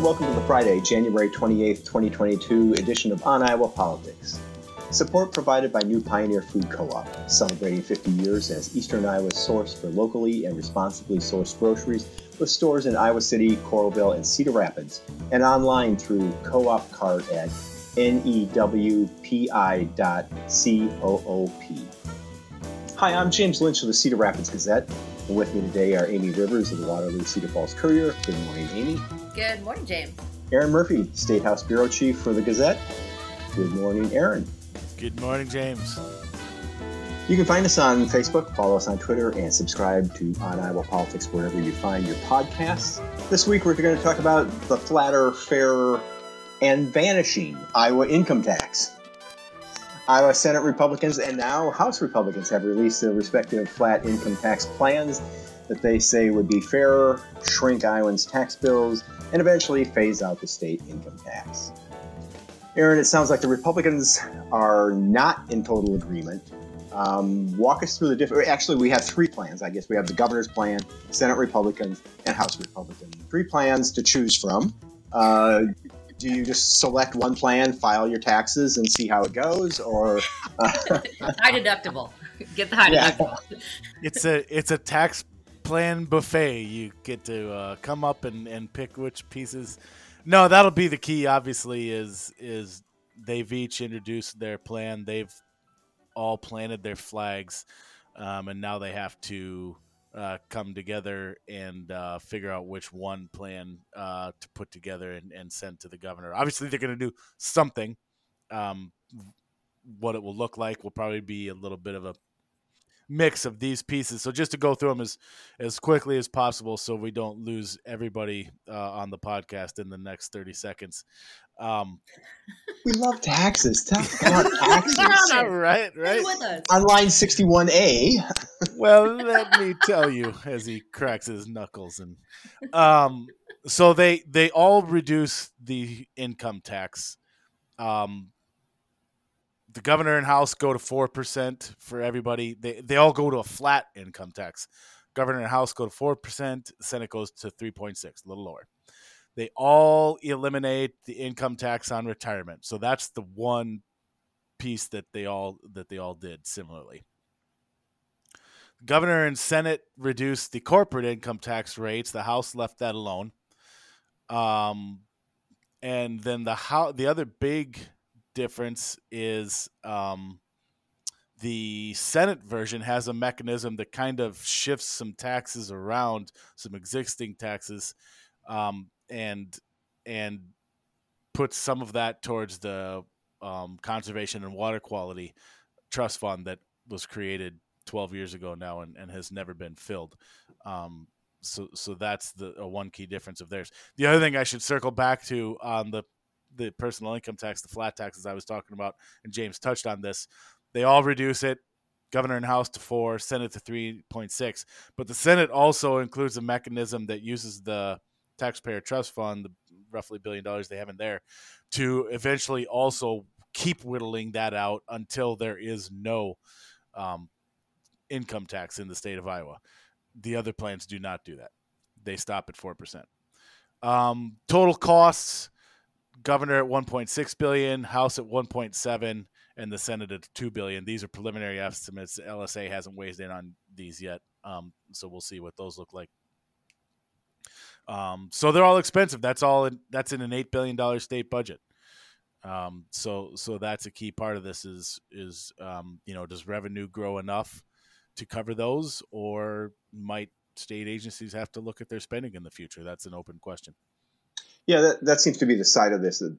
and welcome to the Friday, January 28th, 2022 edition of On Iowa Politics. Support provided by New Pioneer Food Co-op, celebrating 50 years as Eastern Iowa's source for locally and responsibly sourced groceries with stores in Iowa City, Coralville, and Cedar Rapids, and online through co-op cart at newpi.coop. Hi, I'm James Lynch of the Cedar Rapids Gazette. And with me today are Amy Rivers of the Waterloo Cedar Falls Courier. Good morning, Amy. Good morning, James. Erin Murphy, State House Bureau Chief for the Gazette. Good morning, Erin. Good morning, James. You can find us on Facebook, follow us on Twitter, and subscribe to On Iowa Politics wherever you find your podcasts. This week, we're going to talk about the flatter, fairer, and vanishing Iowa income tax. Iowa Senate Republicans and now House Republicans have released their respective flat income tax plans that they say would be fairer, shrink Iowans' tax bills, and eventually phase out the state income tax. Erin, it sounds like the Republicans are not in total agreement. Um, walk us through the different. Actually, we have three plans. I guess we have the governor's plan, Senate Republicans, and House Republicans. Three plans to choose from. Uh, do you just select one plan, file your taxes, and see how it goes, or uh, high deductible? Get the high yeah. deductible. It's a it's a tax plan buffet. You get to uh, come up and, and pick which pieces. No, that'll be the key. Obviously, is is they've each introduced their plan. They've all planted their flags, um, and now they have to uh, come together and uh, figure out which one plan uh, to put together and, and, send to the governor. Obviously, they're going to do something. Um, what it will look like will probably be a little bit of a mix of these pieces. So just to go through them as as quickly as possible, so we don't lose everybody uh, on the podcast in the next thirty seconds. Um, we love taxes. Talk about taxes. right, right. On line sixty-one A. well, let me tell you, as he cracks his knuckles, and um, so they they all reduce the income tax. Um, the governor and house go to four percent for everybody. They they all go to a flat income tax. Governor and house go to four percent. Senate goes to three point six, a little lower they all eliminate the income tax on retirement. So that's the one piece that they all that they all did similarly. Governor and Senate reduced the corporate income tax rates. The House left that alone. Um, and then the how the other big difference is um, the Senate version has a mechanism that kind of shifts some taxes around, some existing taxes, um, and and puts some of that towards the um, conservation and water quality trust fund that was created 12 years ago now and, and has never been filled. Um, so so that's the one key difference of theirs. The other thing I should circle back to on the the personal income tax, the flat taxes I was talking about, and James touched on this. They all reduce it, governor and house to four, Senate to three point six. But the Senate also includes a mechanism that uses the taxpayer trust fund, the roughly billion dollars they have in there, to eventually also keep whittling that out until there is no um, income tax in the state of Iowa. The other plans do not do that; they stop at four percent. Um, total costs: governor at one point six billion, House at one point seven, and the Senate at two billion. These are preliminary estimates. LSA hasn't weighed in on these yet, um, so we'll see what those look like um, so they're all expensive. That's all. In, that's in an eight billion dollar state budget. Um, so so that's a key part of this. Is is um, you know does revenue grow enough to cover those, or might state agencies have to look at their spending in the future? That's an open question. Yeah, that, that seems to be the side of this that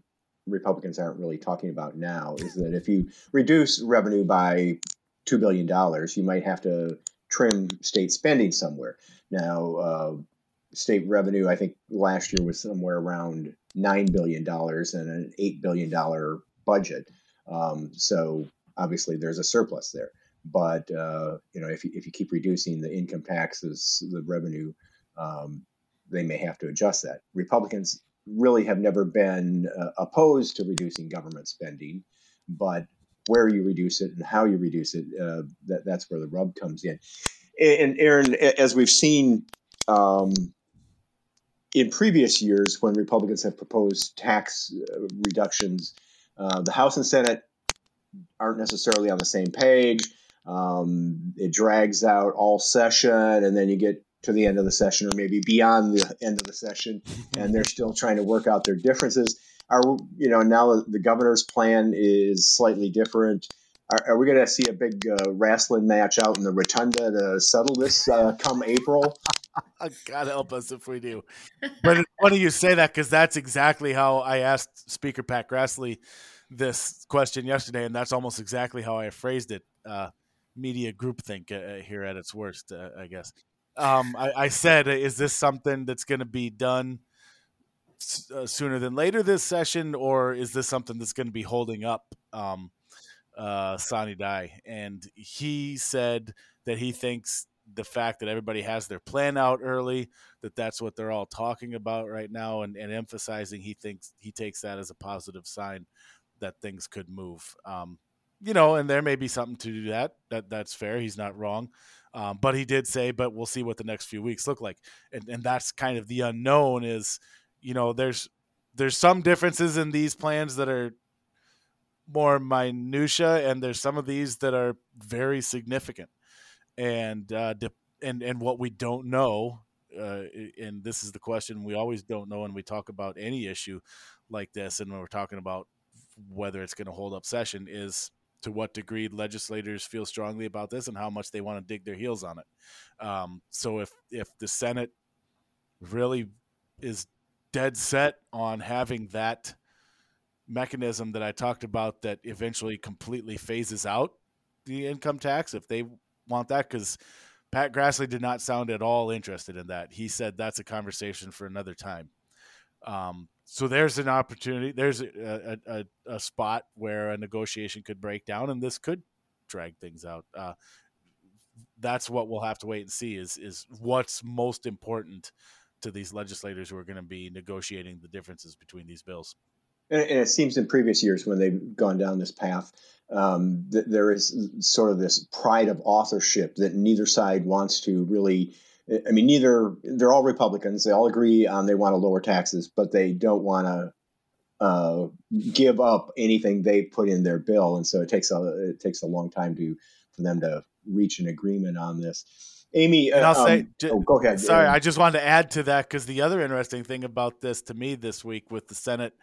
Republicans aren't really talking about now. Is that if you reduce revenue by two billion dollars, you might have to trim state spending somewhere. Now, uh, state revenue, I think last year was somewhere around nine billion dollars and an eight billion dollar budget. Um, so obviously there's a surplus there. But uh, you know, if you, if you keep reducing the income taxes, the revenue, um, they may have to adjust that. Republicans really have never been uh, opposed to reducing government spending, but where you reduce it and how you reduce it, uh, that, that's where the rub comes in. And Erin, as we've seen um, in previous years, when Republicans have proposed tax uh, reductions, uh, the House and Senate aren't necessarily on the same page. Um, it drags out all session, and then you get to the end of the session, or maybe beyond the end of the session, and they're still trying to work out their differences. Are you know now the governor's plan is slightly different? Are, are we going to see a big uh, wrestling match out in the rotunda to settle this uh, come April? God help us if we do. But it's funny you say that because that's exactly how I asked Speaker Pat Grassley this question yesterday, and that's almost exactly how I phrased it. Uh, media groupthink uh, uh, here at its worst, uh, I guess. Um, I, I, said, "Is this something that's going to be done uh, sooner than later this session, or is this something that's going to be holding up um, uh, sine die?" And he said that he thinks the fact that everybody has their plan out early, that that's what they're all talking about right now, and, and emphasizing he thinks he takes that as a positive sign that things could move. Um, you know, and there may be something to do that. That that's fair. He's not wrong. Um, but he did say, but we'll see what the next few weeks look like, and and that's kind of the unknown. Is you know, there's there's some differences in these plans that are more minutia, and there's some of these that are very significant and uh, and and what we don't know, uh, and this is the question we always don't know when we talk about any issue like this, and when we're talking about whether it's going to hold up session, is to what degree legislators feel strongly about this and how much they want to dig their heels on it. Um, so if if the Senate really is dead set on having that mechanism that I talked about that eventually completely phases out the income tax, if they want that because Pat Grassley did not sound at all interested in that. He said that's a conversation for another time. Um, so there's an opportunity. There's a, a, a, spot where a negotiation could break down, and this could drag things out. Uh, that's what we'll have to wait and see. Is is what's most important to these legislators who are going to be negotiating the differences between these bills. And, it seems in previous years when they've gone down this path, um, th- there is sort of this pride of authorship that neither side wants to really. I mean, neither they're all Republicans. They all agree on they want to lower taxes, but they don't want to uh, give up anything they put in their bill, and so it takes a it takes a long time to for them to reach an agreement on this. Amy, and I'll um, say, oh, go ahead. Sorry, Amy. I just wanted to add to that because the other interesting thing about this to me this week with the Senate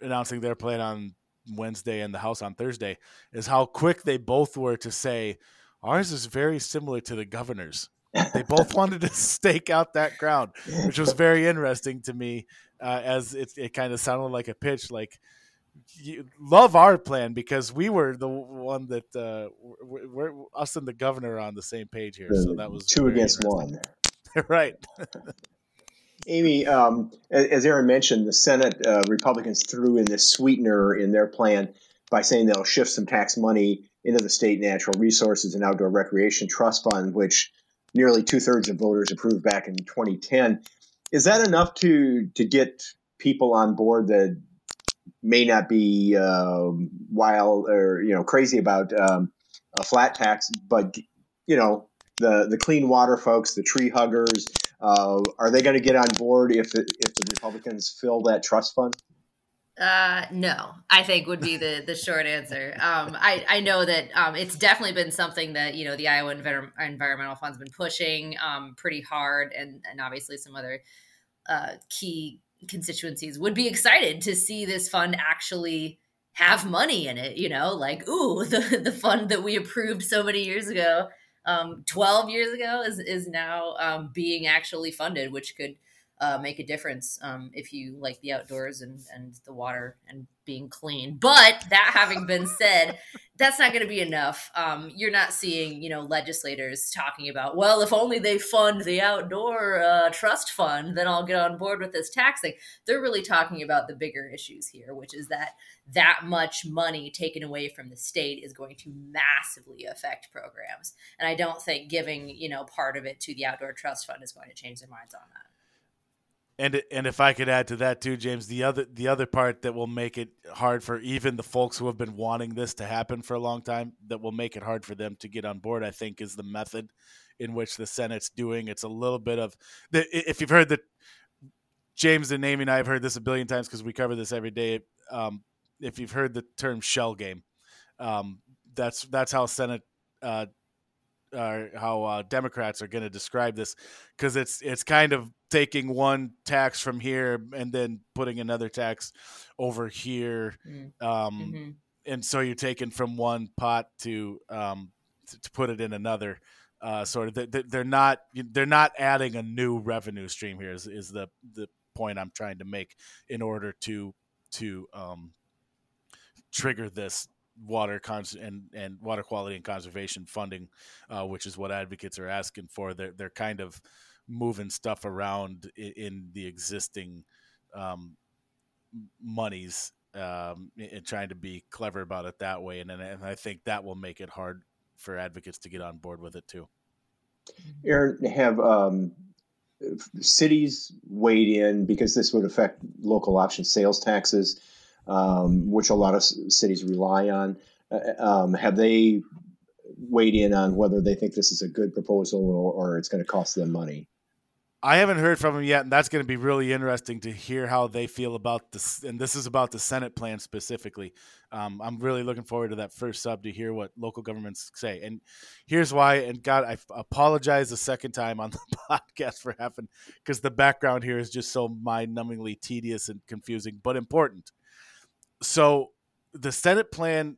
announcing their plan on Wednesday and the House on Thursday is how quick they both were to say ours is very similar to the governor's. They both wanted to stake out that ground, which was very interesting to me, uh, as it, it kind of sounded like a pitch. Like, you love our plan because we were the one that uh, we're, we're, us and the governor are on the same page here. So that was two against one. right. Amy, um, as Erin mentioned, the Senate uh, Republicans threw in this sweetener in their plan by saying they'll shift some tax money into the state natural resources and outdoor recreation trust fund, which nearly two thirds of voters approved back in 2010. Is that enough to to get people on board that may not be uh, wild or you know crazy about um, a flat tax, but you know the the clean water folks, the tree huggers, uh, are they going to get on board if it, if the Republicans fill that trust fund? Uh, no, I think would be the the short answer. Um, I I know that um, it's definitely been something that you know the Iowa Envi- Environmental Fund's been pushing um, pretty hard, and and obviously some other uh, key constituencies would be excited to see this fund actually have money in it. You know, like ooh, the the fund that we approved so many years ago um, 12 years ago is, is now um, being actually funded, which could uh, make a difference um, if you like the outdoors and, and the water and being clean. But that having been said, that's not going to be enough. Um, you're not seeing, you know, legislators talking about, well, if only they fund the outdoor uh, trust fund, then I'll get on board with this taxing. They're really talking about the bigger issues here, which is that that much money taken away from the state is going to massively affect programs. And I don't think giving, you know, part of it to the outdoor trust fund is going to change their minds on that. And and if I could add to that too, James, the other the other part that will make it hard for even the folks who have been wanting this to happen for a long time, that will make it hard for them to get on board, I think, is the method in which the Senate's doing. It's a little bit of the if you've heard the James and Amy and I have heard this a billion times because we cover this every day. Um, if you've heard the term shell game, um, that's that's how Senate uh, uh, how uh, Democrats are going to describe this because it's it's kind of taking one tax from here and then putting another tax over here, mm. um, mm-hmm. and so you're taking from one pot to um, to, to put it in another. Uh, sort of, they're not they're not adding a new revenue stream here. Is, is the the point I'm trying to make in order to to um, trigger this water cons- and and water quality and conservation funding, uh, which is what advocates are asking for. They're they're kind of moving stuff around in, in the existing um, monies um, and trying to be clever about it that way. And, and I think that will make it hard for advocates to get on board with it too. Erin, have um, cities weighed in because this would affect local option sales taxes? Um, which a lot of cities rely on. Uh, um, have they weighed in on whether they think this is a good proposal or, or it's going to cost them money? I haven't heard from them yet, and that's going to be really interesting to hear how they feel about this. And this is about the Senate plan specifically. Um, I'm really looking forward to that first sub to hear what local governments say. And here's why. And God, I apologize a second time on the podcast for having because the background here is just so mind-numbingly tedious and confusing, but important. So the Senate plan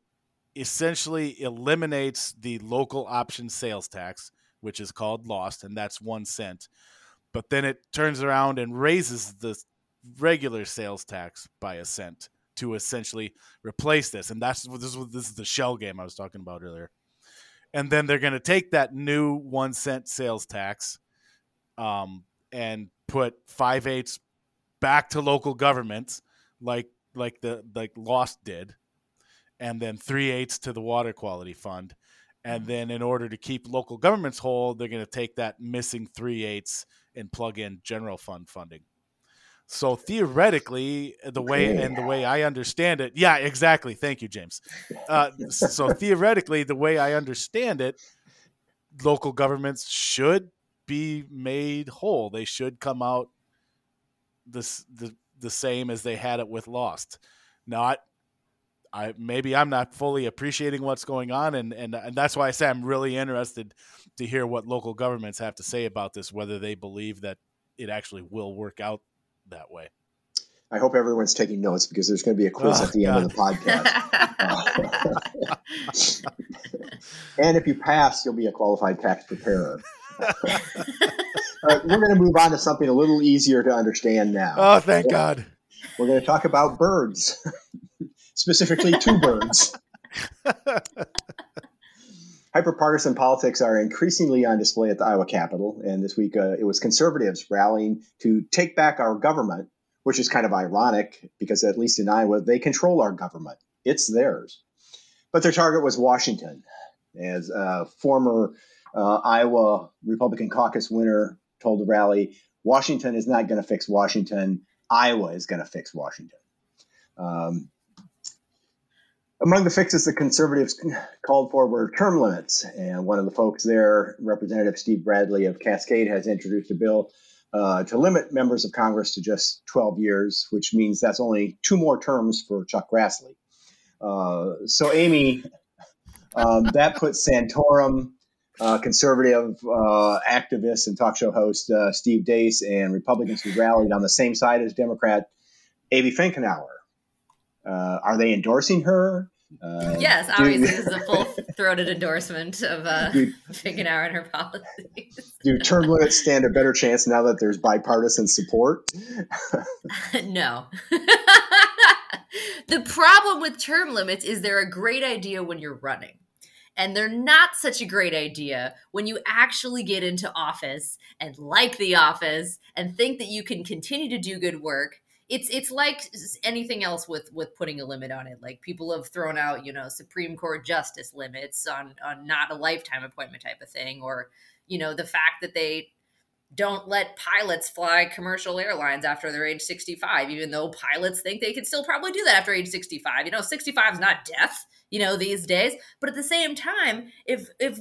essentially eliminates the local option sales tax, which is called lost, and that's one cent. But then it turns around and raises the regular sales tax by a cent to essentially replace this. And that's this is this is the shell game I was talking about earlier. And then they're going to take that new one cent sales tax, um, and put five eighths back to local governments, like like the like Lost did, and then three eighths to the water quality fund. And mm-hmm. then in order to keep local governments whole, they're going to take that missing three eighths and plug in general fund funding. So theoretically, the way and the way I understand it, yeah, exactly. Thank you, James. Uh, so theoretically, the way I understand it, local governments should be made whole. They should come out this the the same as they had it with Lost. Not I maybe I'm not fully appreciating what's going on and, and and that's why I say I'm really interested to hear what local governments have to say about this, whether they believe that it actually will work out that way. I hope everyone's taking notes because there's going to be a quiz oh, at the God. end of the podcast. and if you pass, you'll be a qualified tax preparer. We're going to move on to something a little easier to understand now. Oh, thank God. We're going to talk about birds, specifically two birds. Hyperpartisan politics are increasingly on display at the Iowa Capitol, and this week uh, it was conservatives rallying to take back our government, which is kind of ironic because, at least in Iowa, they control our government. It's theirs. But their target was Washington. As a former uh, Iowa Republican caucus winner told the rally, Washington is not going to fix Washington. Iowa is going to fix Washington. Um, among the fixes the conservatives called for were term limits. And one of the folks there, Representative Steve Bradley of Cascade, has introduced a bill uh, to limit members of Congress to just 12 years, which means that's only two more terms for Chuck Grassley. Uh, so, Amy, um, that puts Santorum uh, conservative uh, activist and talk show host uh, Steve Deace and Republicans who rallied on the same side as Democrat Abby Finkenauer. Uh, are they endorsing her? Uh, yes, obviously, do, this is a full throated endorsement of uh, Finkenauer and her policies. do term limits stand a better chance now that there's bipartisan support? no. the problem with term limits is they're a great idea when you're running and they're not such a great idea when you actually get into office and like the office and think that you can continue to do good work. It's it's like anything else with with putting a limit on it. Like people have thrown out you know supreme court justice limits on on not a lifetime appointment type of thing or you know the fact that they don't let pilots fly commercial airlines after they're age 65 even though pilots think they can still probably do that after age 65 you know 65 is not death you know these days. But at the same time if if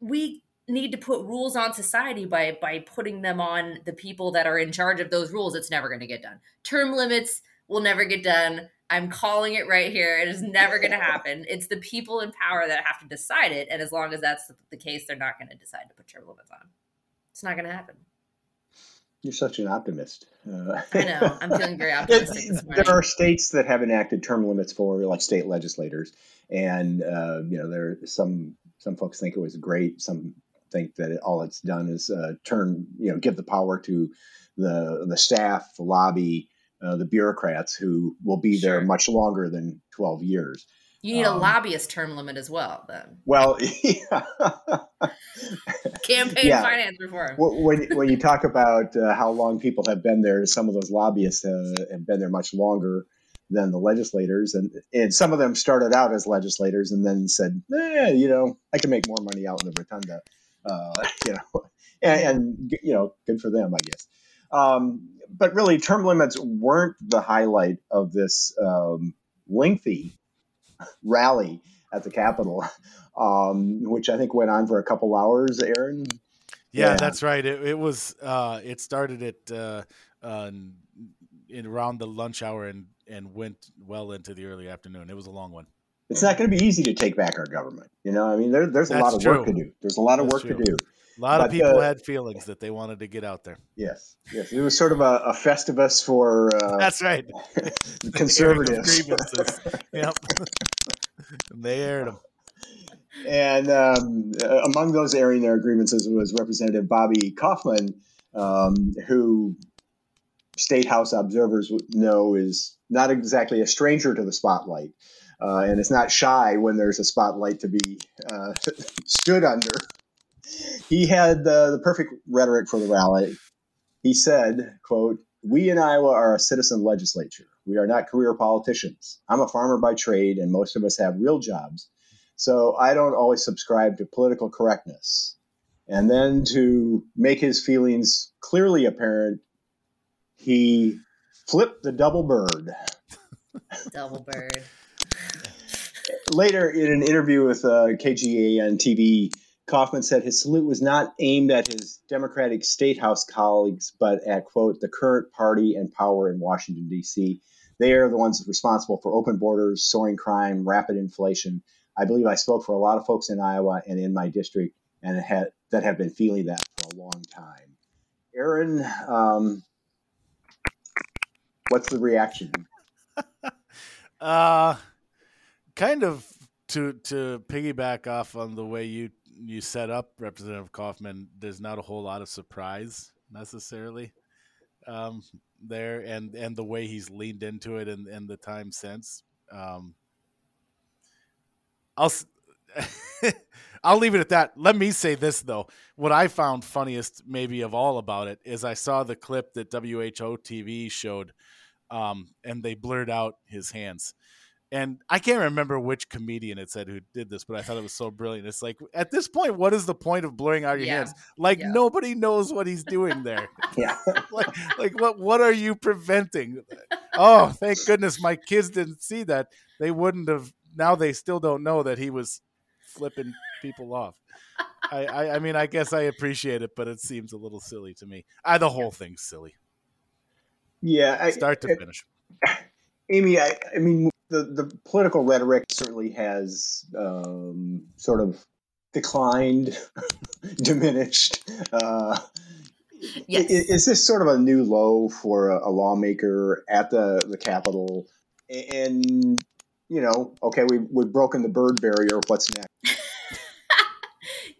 we need to put rules on society by by putting them on the people that are in charge of those rules it's never going to get done. Term limits will never get done. I'm calling it right here. It is never going to happen. It's the people in power that have to decide it. And as long as that's the case they're not going to decide to put term limits on. It's not going to happen you're such an optimist. Uh, I know. I'm feeling very optimistic. there are states that have enacted term limits for like state legislators, and uh, you know there are some some folks think it was great. Some think that it, all it's done is uh, turn you know give the power to the the staff, the lobby, uh, the bureaucrats who will be sure. there much longer than 12 years. You need um, a lobbyist term limit as well, then. Well, yeah. campaign yeah. finance reform. When when you talk about uh, how long people have been there, some of those lobbyists uh, have been there much longer than the legislators, and and some of them started out as legislators and then said, eh, you know, I can make more money out in the rotunda, uh, you know, and, and, you know, good for them, I guess. Um, but really, term limits weren't the highlight of this um, lengthy rally at the Capitol, um, which I think went on for a couple hours. Erin. Yeah, yeah. that's right. It, it was. Uh, it started at uh, uh, in around the lunch hour and and went well into the early afternoon. It was a long one. It's not going to be easy to take back our government. You know, I mean, there, there's a that's lot of true. work to do. There's a lot of that's work true. to do. A lot but, of people uh, had feelings that they wanted to get out there. Yes, yes, it was sort of a, a festivus for. Uh, That's right. conservatives. yep. They aired them. And um, among those airing their grievances was Representative Bobby Kaufman, um, who state house observers know is not exactly a stranger to the spotlight. Uh, and it's not shy when there's a spotlight to be uh, stood under he had the, the perfect rhetoric for the rally. He said, quote, we in Iowa are a citizen legislature. We are not career politicians. I'm a farmer by trade, and most of us have real jobs. So I don't always subscribe to political correctness. And then to make his feelings clearly apparent, he flipped the double bird. Double bird. Later, in an interview with uh, KGAN TV, Kaufman said his salute was not aimed at his Democratic State House colleagues, but at, quote, the current party and power in Washington, D.C. They are the ones responsible for open borders, soaring crime, rapid inflation. I believe I spoke for a lot of folks in Iowa and in my district and had, that have been feeling that for a long time. Erin, um, what's the reaction? uh, kind of to to piggyback off on the way you you set up Representative Kaufman, there's not a whole lot of surprise necessarily um, there, and and the way he's leaned into it and, the time since. Um, I'll I'll leave it at that. Let me say this though: what I found funniest, maybe of all about it, is I saw the clip that WHO TV showed, um, and they blurred out his hands and I can't remember which comedian it said who did this, but I thought it was so brilliant. It's like at this point, what is the point of blurring out your yeah. hands? Like yeah. nobody knows what he's doing there. yeah. like, like what what are you preventing? Oh, thank goodness my kids didn't see that. They wouldn't have. Now they still don't know that he was flipping people off. I, I, I mean, I guess I appreciate it, but it seems a little silly to me. I, the whole thing's silly. Yeah, I, start to finish. Amy, I, I mean, the, the political rhetoric certainly has um, sort of declined, diminished. Uh, yes. is, is, this sort of a new low for a, a lawmaker at the, the Capitol? And, you know, okay, we, we've broken the bird barrier. What's next?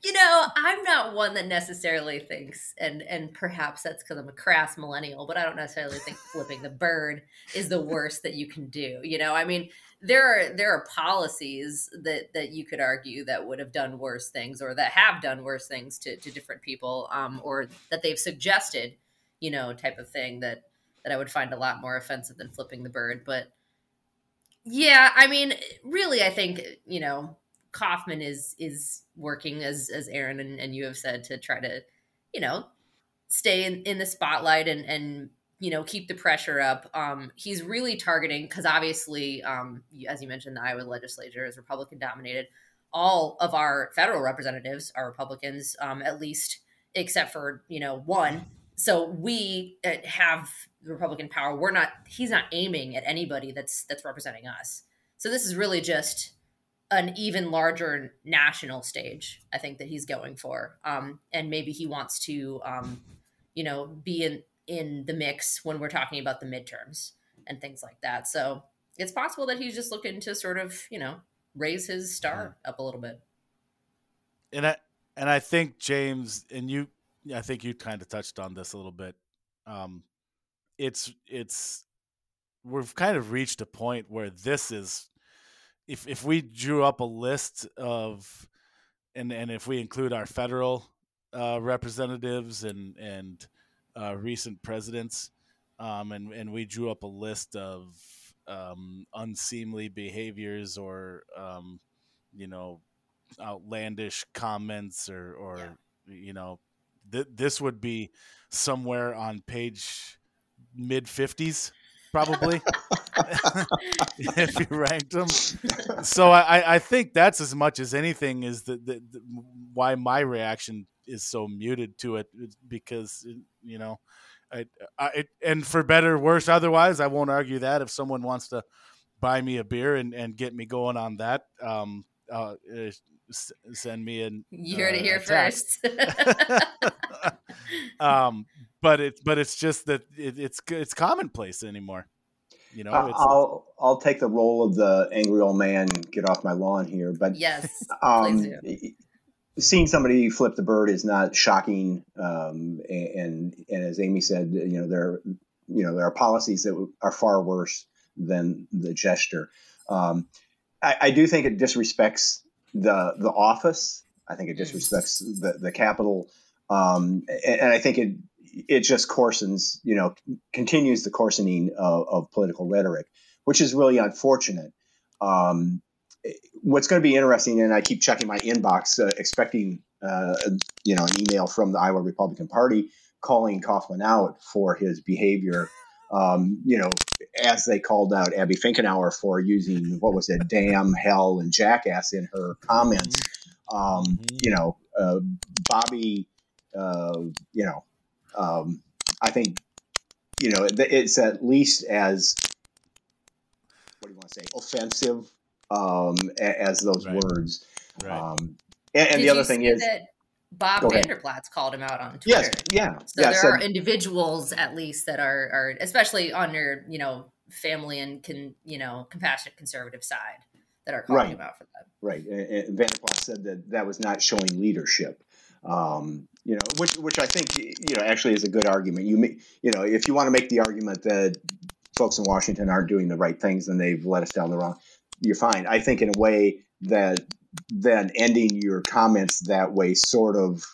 you know, I'm not one that necessarily thinks, and and perhaps that's because I'm a crass millennial, but I don't necessarily think flipping the bird is the worst that you can do. You know, I mean, there are there are policies that that you could argue that would have done worse things, or that have done worse things to to different people, um, or that they've suggested, you know, type of thing that that I would find a lot more offensive than flipping the bird, but. Yeah, I mean, really, I think you know Kaufman is is working as as Erin and, and you have said to try to, you know, stay in, in the spotlight and and you know keep the pressure up. Um, he's really targeting because obviously, um, as you mentioned, the Iowa legislature is Republican dominated. all of our federal representatives are Republicans, um, at least except for you know one. So we uh, have Republican power. We're not. He's not aiming at anybody that's that's representing us. So this is really just an even larger national stage. I think that he's going for, um, and maybe he wants to, um, you know, be in in the mix when we're talking about the midterms and things like that. So it's possible that he's just looking to sort of, you know, raise his star up a little bit. And I and I think James and you, I think you kind of touched on this a little bit. Um, it's it's we've kind of reached a point where this is if if we drew up a list of and and if we include our federal uh, representatives and and uh, recent presidents um, and and we drew up a list of um, unseemly behaviors or um, you know outlandish comments or or yeah. you know th- this would be somewhere on page mid 50s probably. If you ranked them so I, I think that's as much as anything is the, the, the, why my reaction is so muted to it because you know I, I, and for better or worse otherwise i won't argue that. If someone wants to buy me a beer and, and get me going on that um, uh, send me an you heard uh, it here first. Um but it's but it's just that it, it's it's commonplace anymore. You know, I'll I'll take the role of the angry old man. And get off my lawn here, but yes, um, seeing somebody flip the bird is not shocking. Um, and and as Amy said, you know there you know there are policies that are far worse than the gesture. Um, I, I, do think it disrespects the the office. I think it disrespects the the Capitol, um, and, and I think it it just coarsens, you know, continues the coarsening of, of political rhetoric, which is really unfortunate. Um, what's going to be interesting, and I keep checking my inbox, uh, expecting, uh, you know, an email from the Iowa Republican Party calling Kaufman out for his behavior. Um, you know, as they called out Abby Finkenauer for using what was it, damn, hell, and jackass in her comments. Um, mm-hmm. you know, uh, Bobby, uh, you know, um, I think you know it's at least as what do you want to say offensive um, as those right. words. Right. Um, and, and the other thing is that Bob Vander Plaats called him out on Twitter. Yes, yeah. So yeah, there so, are individuals at least that are are especially on your you know family and can you know compassionate conservative side that are calling right. him out for that. Right. And, and Vander said that that was not showing leadership. Um, you know, which which I think you know actually is a good argument. You you know, if you want to make the argument that folks in Washington aren't doing the right things and they've let us down the wrong, you're fine. I think in a way that then ending your comments that way sort of,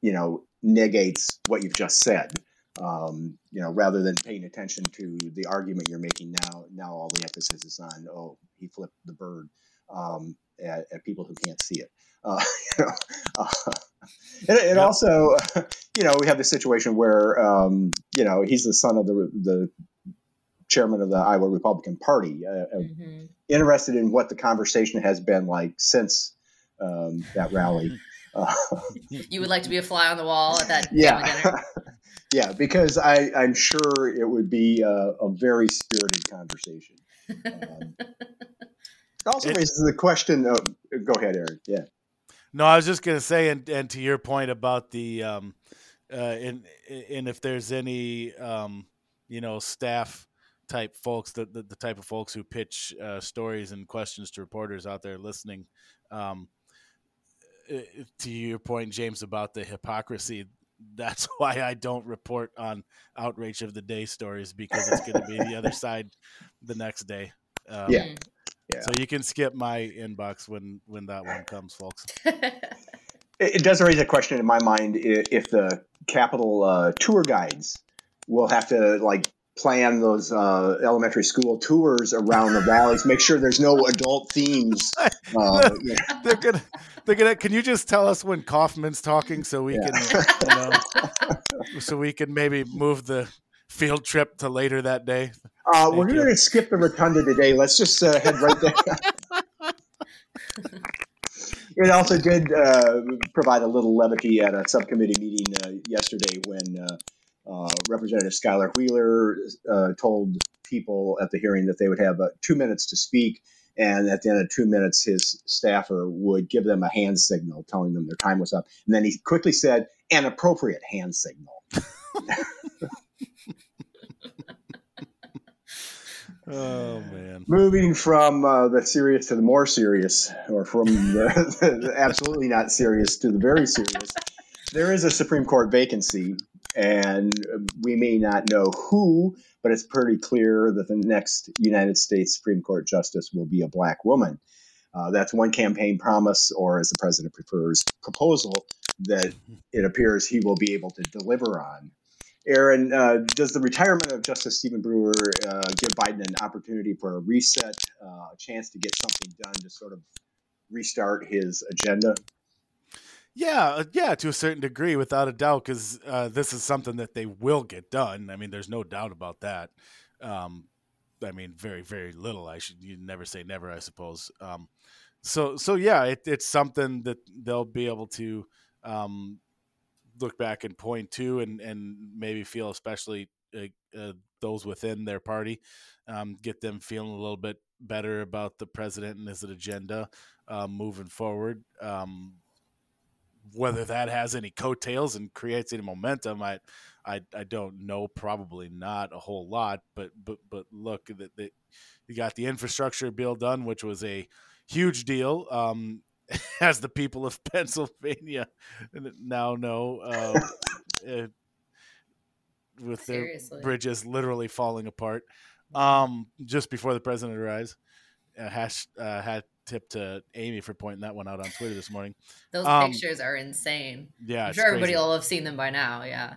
you know, negates what you've just said. Um, you know, rather than paying attention to the argument you're making now, now all the emphasis is on, oh, he flipped the bird um, at, at people who can't see it. Uh, you know, uh, and, and yep. also, you know, we have this situation where, um, you know, he's the son of the the chairman of the Iowa Republican Party. Uh, uh, mm-hmm. Interested in what the conversation has been like since um, that rally. Uh, you would like to be a fly on the wall at that yeah. yeah, because I, I'm sure it would be a, a very spirited conversation. Um, also raises the question of, go ahead, Eric. Yeah. No, I was just going to say, and, and to your point about the, um, uh, and, and if there's any, um, you know, staff type folks, the, the, the type of folks who pitch uh, stories and questions to reporters out there listening, um, to your point, James, about the hypocrisy, that's why I don't report on outrage of the day stories because it's going to be the other side the next day. Um, yeah. Yeah. So you can skip my inbox when when that one comes, folks. it does raise a question in my mind if the Capitol uh, tour guides will have to like plan those uh, elementary school tours around the valleys. Make sure there's no adult themes. Uh. They're gonna, they're gonna. Can you just tell us when Kaufman's talking so we yeah. can, you know, so we can maybe move the field trip to later that day? Uh, we're going to skip the rotunda today. Let's just uh, head right there. it also did uh, provide a little levity at a subcommittee meeting uh, yesterday when uh, uh Representative Skyler Wheeler uh, told people at the hearing that they would have uh, two minutes to speak. And at the end of two minutes, his staffer would give them a hand signal telling them their time was up. And then he quickly said, an appropriate hand signal. Oh man! Moving from uh, the serious to the more serious, or from the, the absolutely not serious to the very serious, there is a Supreme Court vacancy, and we may not know who, but it's pretty clear that the next United States Supreme Court justice will be a black woman. Uh, that's one campaign promise, or as the president prefers, proposal that it appears he will be able to deliver on. Erin, uh, does the retirement of Justice Stephen Breyer uh, give Biden an opportunity for a reset, uh, a chance to get something done to sort of restart his agenda? Yeah, uh, yeah, to a certain degree, without a doubt, because uh, this is something that they will get done. I mean, there's no doubt about that. Um, I mean, very, very little. I should you never say never, I suppose. Um, so, so yeah, it, it's something that they'll be able to um, look back and point to, and and maybe feel especially uh, uh, those within their party, um, get them feeling a little bit better about the president and his agenda uh, moving forward. Um, whether that has any coattails and creates any momentum, I, I, I don't know. Probably not a whole lot. But but but look, that, you got the infrastructure bill done, which was a huge deal. Um, as the people of Pennsylvania now know, uh, uh, with Seriously. their bridges literally falling apart. Um, just before the president arrives, uh, hash uh, hat tip to Amy for pointing that one out on Twitter this morning. Those um, pictures are insane. Yeah, I'm sure everybody crazy. will have seen them by now. Yeah.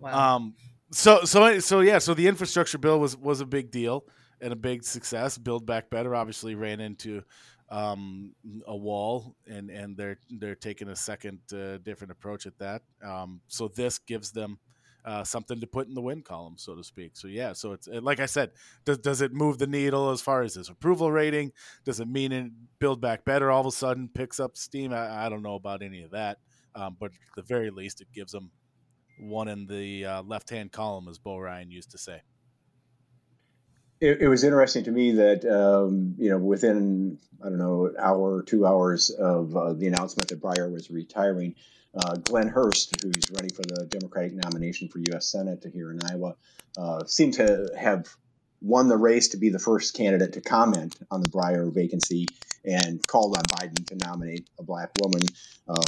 Wow. Um. So so so yeah. So the infrastructure bill was was a big deal and a big success. Build Back Better obviously ran into um, a wall, and and they're they're taking a second uh, different approach at that. Um, so this gives them uh, something to put in the win column, so to speak. So yeah, so it's like I said, does does it move the needle as far as his approval rating? Does it mean it build back better all of a sudden picks up steam? I, I don't know about any of that, um, but at the very least, it gives them one in the uh, left hand column, as Bo Ryan used to say it, it, was interesting to me that um, you know within I don't know an hour or two hours of uh, the announcement that Breyer was retiring, uh, Glenn Hurst, who's running for the Democratic nomination for U.S. Senate to here in Iowa, uh, seemed to have won the race to be the first candidate to comment on the Breyer vacancy and called on Biden to nominate a black woman, uh,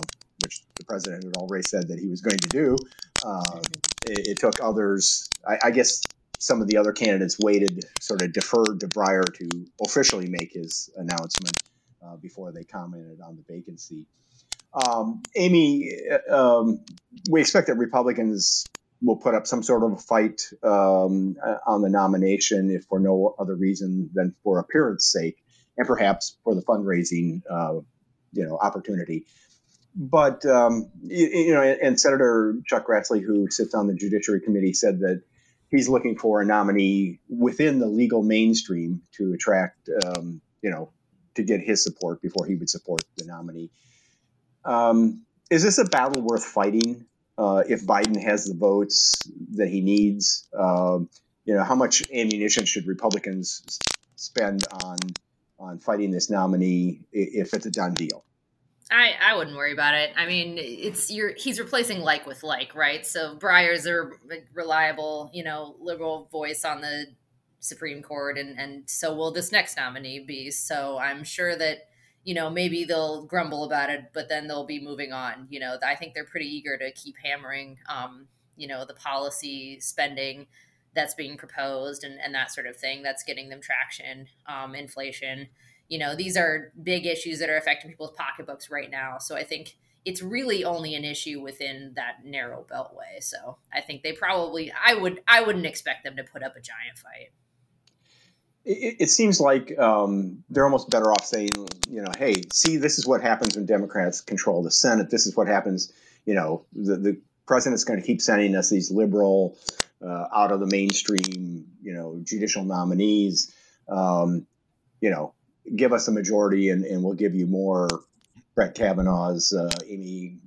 which the president had already said that he was going to do. Uh, it, it, took others, I, I guess some of the other candidates waited, sort of deferred to Breyer to officially make his announcement uh, before they commented on the vacancy. Um, Amy, uh, um, we expect that Republicans will put up some sort of a fight um, uh, on the nomination, if for no other reason than for appearance sake, and perhaps for the fundraising, uh, you know, opportunity. But um, you, you, know, and Senator Chuck Grassley, who sits on the Judiciary Committee, said that he's looking for a nominee within the legal mainstream to attract, um, you know, to get his support before he would support the nominee. Um, is this a battle worth fighting? Uh, if Biden has the votes that he needs, uh, you know, how much ammunition should Republicans spend on on fighting this nominee if it's a done deal? I, I wouldn't worry about it. I mean, it's you're he's replacing like with like, right? So Breyer's a reliable, you know, liberal voice on the Supreme Court, and and so will this next nominee be. So I'm sure that you know maybe they'll grumble about it, but then they'll be moving on. You know, I think they're pretty eager to keep hammering, um, you know, the policy spending that's being proposed and and that sort of thing. That's getting them traction, um, inflation you know these are big issues that are affecting people's pocketbooks right now. So i think it's really only an issue within that narrow beltway. So i think they probably i would i wouldn't expect them to put up a giant fight. It, it seems like um, they're almost better off saying you know hey see this is what happens when democrats control the senate. This is what happens you know the, the president's going to keep sending us these liberal uh, out of the mainstream you know judicial nominees. Um, you know give us a majority and, and we'll give you more Brett Kavanaugh's, uh, Amy,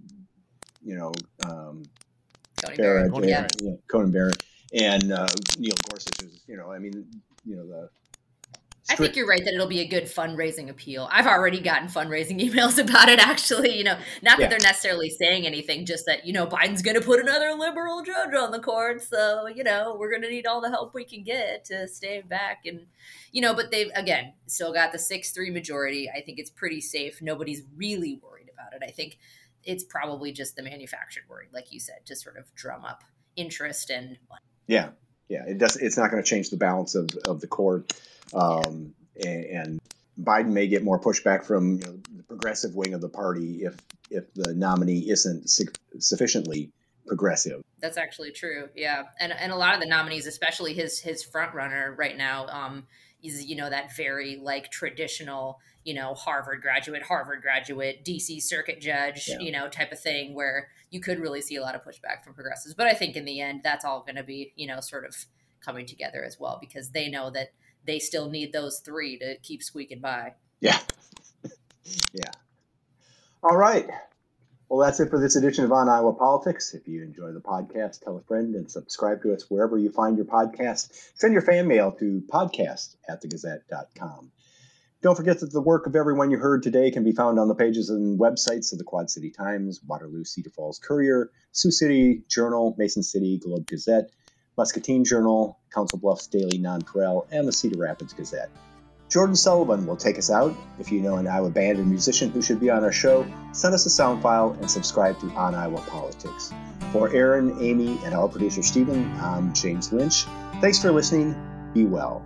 you know, um, Tony Barrett, Barrett. Barrett, uh, you know, Conan Barrett, and uh, Neil Gorsuch. Is, you know, I mean, you know the. I think you're right that it'll be a good fundraising appeal. I've already gotten fundraising emails about it, actually. You know, not that Yeah. they're necessarily saying anything, just that, you know, Biden's going to put another liberal judge on the court. So, you know, we're going to need all the help we can get to stay back. And, you know, but they've, again, still got the 6 3 majority. I think it's pretty safe. Nobody's really worried about it. I think it's probably just the manufactured worry, like you said, to sort of drum up interest and Yeah, yeah. It does. It's not going to change the balance of, of the court, um, and, and Biden may get more pushback from you know, the progressive wing of the party if if the nominee isn't su- sufficiently progressive. That's actually true. Yeah, and and a lot of the nominees, especially his his front runner right now, um, is you know that very like traditional, you know, Harvard graduate, Harvard graduate, DC circuit judge, Yeah. you know, type of thing, where you could really see a lot of pushback from progressives. But I think in the end, that's all going to be you know sort of coming together as well because they know that they still need those three to keep squeaking by. Yeah, yeah. All right. Well, that's it for this edition of On Iowa Politics. If you enjoy the podcast, tell a friend and subscribe to us wherever you find your podcast. Send your fan mail to podcast at thegazette.com. Don't forget that the work of everyone you heard today can be found on the pages and websites of the Quad City Times, Waterloo Cedar Falls Courier, Sioux City Journal, Mason City Globe Gazette, Muscatine Journal, Council Bluffs Daily Nonpareil, and the Cedar Rapids Gazette. Jordan Sullivan will take us out. If you know an Iowa band or musician who should be on our show, send us a sound file and subscribe to On Iowa Politics. For Erin, Amy, and our producer Stephen, I'm James Lynch. Thanks for listening. Be well.